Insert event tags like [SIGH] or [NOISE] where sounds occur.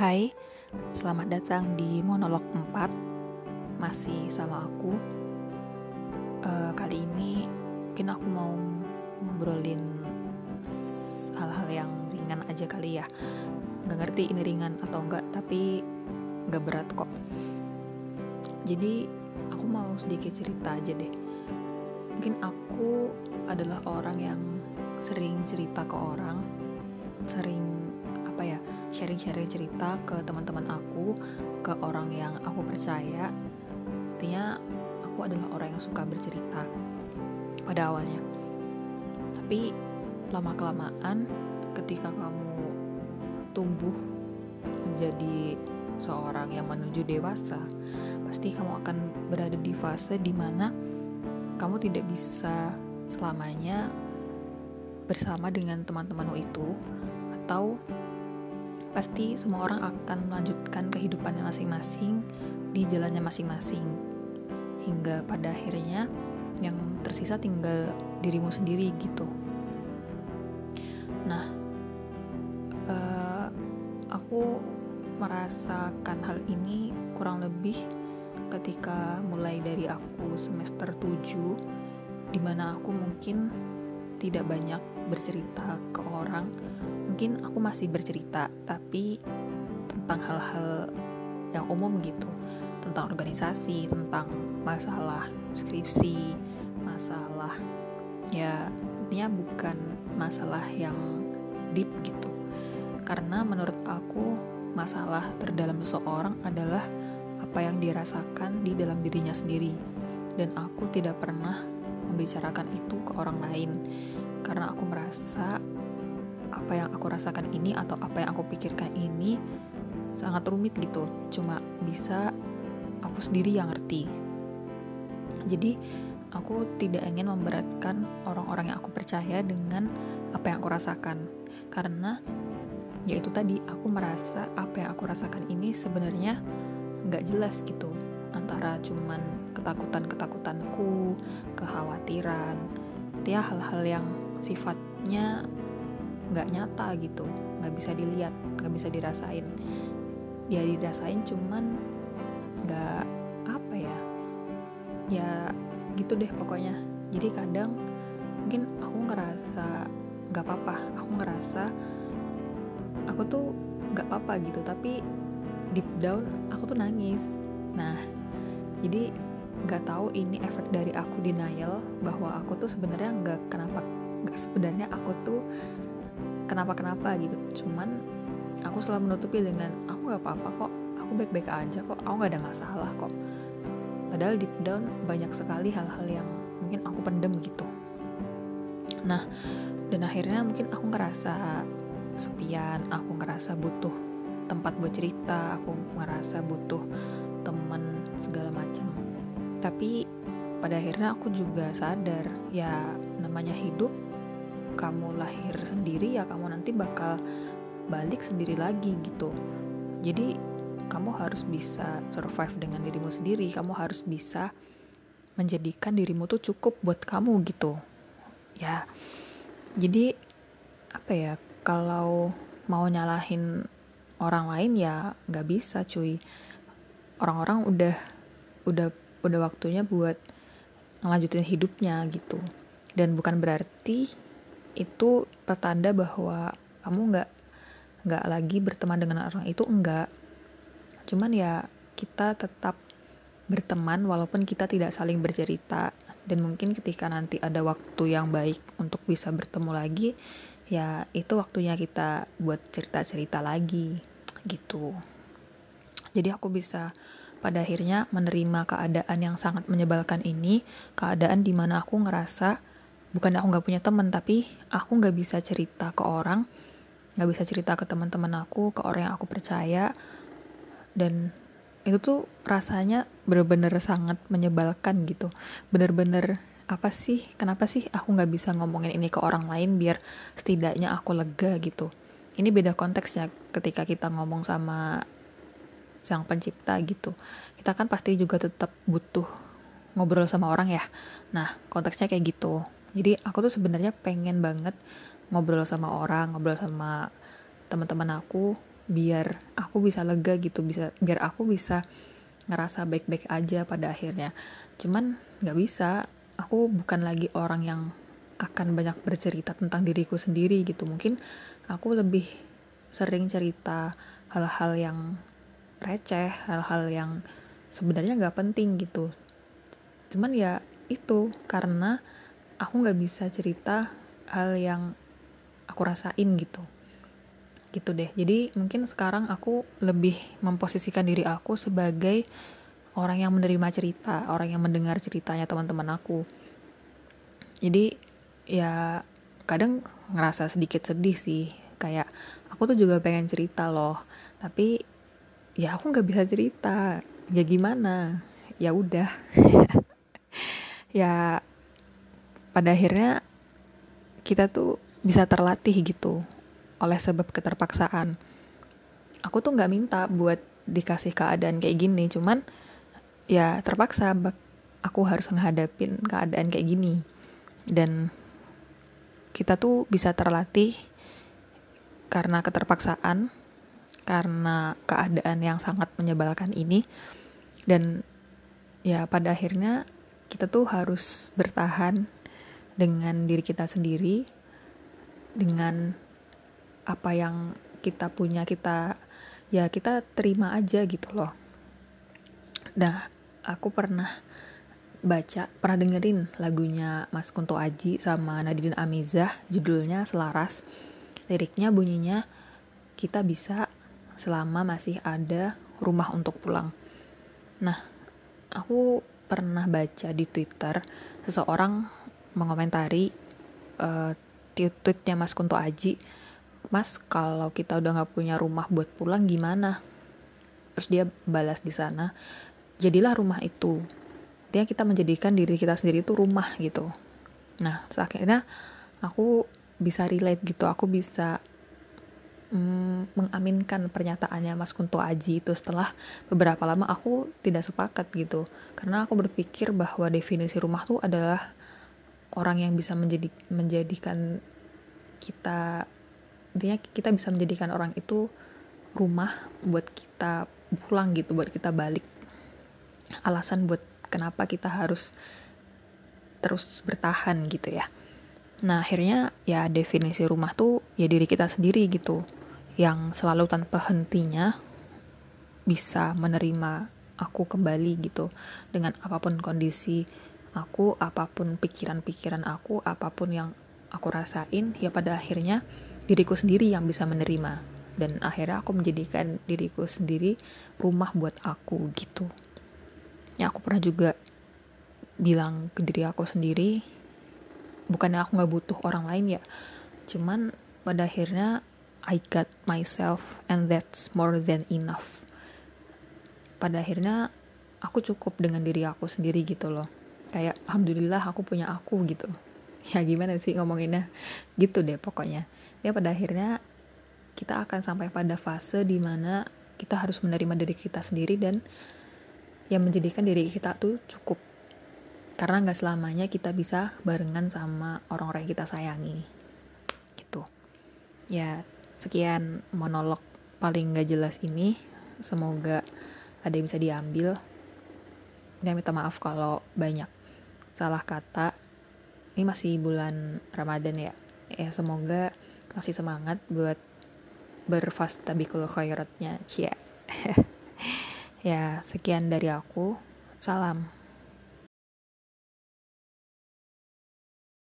Hai, selamat datang di monolog 4 Masih sama aku. Uh, Kali ini mungkin aku mau ngobrolin hal-hal yang ringan aja kali ya. Gak ngerti ini ringan atau enggak, tapi gak berat kok. Jadi aku mau sedikit cerita aja deh. Mungkin aku adalah orang yang sering cerita ke orang Sering apa ya sharing-sharing cerita ke teman-teman aku, ke orang yang aku percaya. Intinya aku adalah orang yang suka bercerita pada awalnya. Tapi lama-kelamaan ketika kamu tumbuh menjadi seorang yang menuju dewasa, pasti kamu akan berada di fase di mana kamu tidak bisa selamanya bersama dengan teman-temanmu itu atau pasti semua orang akan melanjutkan kehidupannya masing-masing di jalannya masing-masing hingga pada akhirnya yang tersisa tinggal dirimu sendiri gitu. Nah, uh, aku merasakan hal ini kurang lebih ketika mulai dari aku semester 7 di mana aku mungkin tidak banyak bercerita ke orang mungkin aku masih bercerita tapi tentang hal-hal yang umum gitu. Tentang organisasi tentang masalah skripsi masalah ya intinya bukan masalah yang deep gitu. Karena menurut aku masalah terdalam seseorang adalah apa yang dirasakan di dalam dirinya sendiri. Dan aku tidak pernah membicarakan itu ke orang lain. Karena aku merasa apa yang aku rasakan ini atau apa yang aku pikirkan ini sangat rumit gitu. Cuma bisa aku sendiri yang ngerti. Jadi aku tidak ingin memberatkan orang-orang yang aku percaya dengan apa yang aku rasakan. Karena yaitu tadi aku merasa apa yang aku rasakan ini sebenarnya nggak jelas gitu. Antara cuman ketakutan-ketakutanku kekhawatiran dia hal-hal yang sifatnya nggak nyata gitu nggak bisa dilihat nggak bisa dirasain. Ya dirasain cuman nggak apa ya ya gitu deh pokoknya. Jadi kadang mungkin aku ngerasa nggak apa-apa aku ngerasa aku tuh nggak apa-apa gitu tapi deep down aku tuh nangis. Nah jadi nggak tahu ini efek dari aku denial bahwa aku tuh sebenarnya nggak kenapa nggak sebenarnya aku tuh kenapa-kenapa gitu. Cuman aku selalu menutupi dengan aku gak apa-apa kok. Aku baik-baik aja kok. Aku gak ada masalah kok. Padahal deep down banyak sekali hal-hal yang mungkin aku pendem gitu. Nah dan akhirnya mungkin aku ngerasa sepian aku ngerasa butuh tempat buat cerita aku ngerasa butuh temen segala macam. Tapi pada akhirnya aku juga sadar ya namanya hidup kamu lahir sendiri ya kamu nanti bakal balik sendiri lagi gitu. Jadi kamu harus bisa survive dengan dirimu sendiri. Kamu harus bisa menjadikan dirimu tuh cukup buat kamu gitu. Ya. Jadi apa ya kalau mau nyalahin orang lain ya nggak bisa cuy. Orang-orang udah udah udah waktunya buat ngelanjutin hidupnya gitu. Dan bukan berarti itu pertanda bahwa kamu nggak nggak lagi berteman dengan orang itu enggak cuman ya kita tetap berteman walaupun kita tidak saling bercerita. Dan mungkin ketika nanti ada waktu yang baik untuk bisa bertemu lagi ya itu waktunya kita buat cerita-cerita lagi gitu. Jadi aku bisa pada akhirnya menerima keadaan yang sangat menyebalkan ini keadaan di mana aku ngerasa bukan aku nggak punya teman tapi aku nggak bisa cerita ke orang nggak bisa cerita ke teman-teman aku ke orang yang aku percaya. Dan itu tuh rasanya bener-bener sangat menyebalkan gitu. Bener-bener apa sih kenapa sih aku nggak bisa ngomongin ini ke orang lain biar setidaknya aku lega gitu. Ini beda konteksnya ketika kita ngomong sama sang pencipta gitu. Kita kan pasti juga tetap butuh ngobrol sama orang ya. Nah konteksnya kayak gitu jadi aku tuh sebenarnya pengen banget ngobrol sama orang ngobrol sama teman-teman aku biar aku bisa lega gitu bisa biar aku bisa ngerasa baik-baik aja pada akhirnya. Cuman nggak bisa aku bukan lagi orang yang akan banyak bercerita tentang diriku sendiri gitu. Mungkin aku lebih sering cerita hal-hal yang receh hal-hal yang sebenarnya nggak penting gitu. Cuman ya itu karena aku nggak bisa cerita hal yang aku rasain gitu. Gitu deh. Jadi mungkin sekarang aku lebih memposisikan diri aku sebagai orang yang menerima cerita orang yang mendengar ceritanya teman-teman aku. Jadi ya kadang ngerasa sedikit sedih sih. Kayak aku tuh juga pengen cerita loh. Tapi ya aku nggak bisa cerita. Ya gimana? Ya udah. [LAUGHS] Ya pada akhirnya kita tuh bisa terlatih gitu oleh sebab keterpaksaan. Aku tuh nggak minta buat dikasih keadaan kayak gini cuman ya terpaksa aku harus menghadapin keadaan kayak gini. Dan kita tuh bisa terlatih karena keterpaksaan karena keadaan yang sangat menyebalkan ini. Dan ya pada akhirnya kita tuh harus bertahan dengan diri kita sendiri dengan apa yang kita punya kita ya kita terima aja gitu loh. Nah aku pernah baca pernah dengerin lagunya Mas Kunto Aji sama Nadine Amizah judulnya Selaras. Liriknya bunyinya kita bisa selama masih ada rumah untuk pulang. Nah aku pernah baca di Twitter seseorang mengomentari uh, tweetnya Mas Kunto Aji Mas kalau kita udah nggak punya rumah buat pulang gimana? Terus dia balas di sana jadilah rumah itu. Dia kita menjadikan diri kita sendiri itu rumah gitu. Nah akhirnya aku bisa relate gitu. Aku bisa mm, mengaminkan pernyataannya Mas Kunto Aji itu setelah beberapa lama aku tidak sepakat gitu. Karena aku berpikir bahwa definisi rumah tuh adalah orang yang bisa menjadi menjadikan kita intinya kita bisa menjadikan orang itu rumah buat kita pulang gitu buat kita balik. Alasan buat kenapa kita harus terus bertahan gitu ya. Nah akhirnya ya definisi rumah tuh ya diri kita sendiri gitu yang selalu tanpa hentinya bisa menerima aku kembali gitu. Dengan apa pun kondisi aku apa pun pikiran-pikiran aku apa pun yang aku rasain ya pada akhirnya diriku sendiri yang bisa menerima. Dan akhirnya aku menjadikan diriku sendiri rumah buat aku gitu. Ya aku pernah juga bilang ke diri aku sendiri bukannya aku nggak butuh orang lain ya cuman pada akhirnya I got myself and that's more than enough. Pada akhirnya aku cukup dengan diri aku sendiri gitu loh kayak alhamdulillah aku punya aku gitu. Ya gimana sih ngomonginnya? Gitu deh pokoknya. Ya pada akhirnya kita akan sampai pada fase di mana kita harus menerima diri kita sendiri dan yang menjadikan diri kita tuh cukup. Karena nggak selamanya kita bisa barengan sama orang-orang yang kita sayangi. Gitu. Ya sekian monolog paling nggak jelas ini. Semoga ada yang bisa diambil. Dan minta maaf kalau banyak salah kata ini masih bulan Ramadan ya. Ya semoga masih semangat buat berfastabikul khairatnya cia. [LAUGHS] Ya sekian dari aku. Salam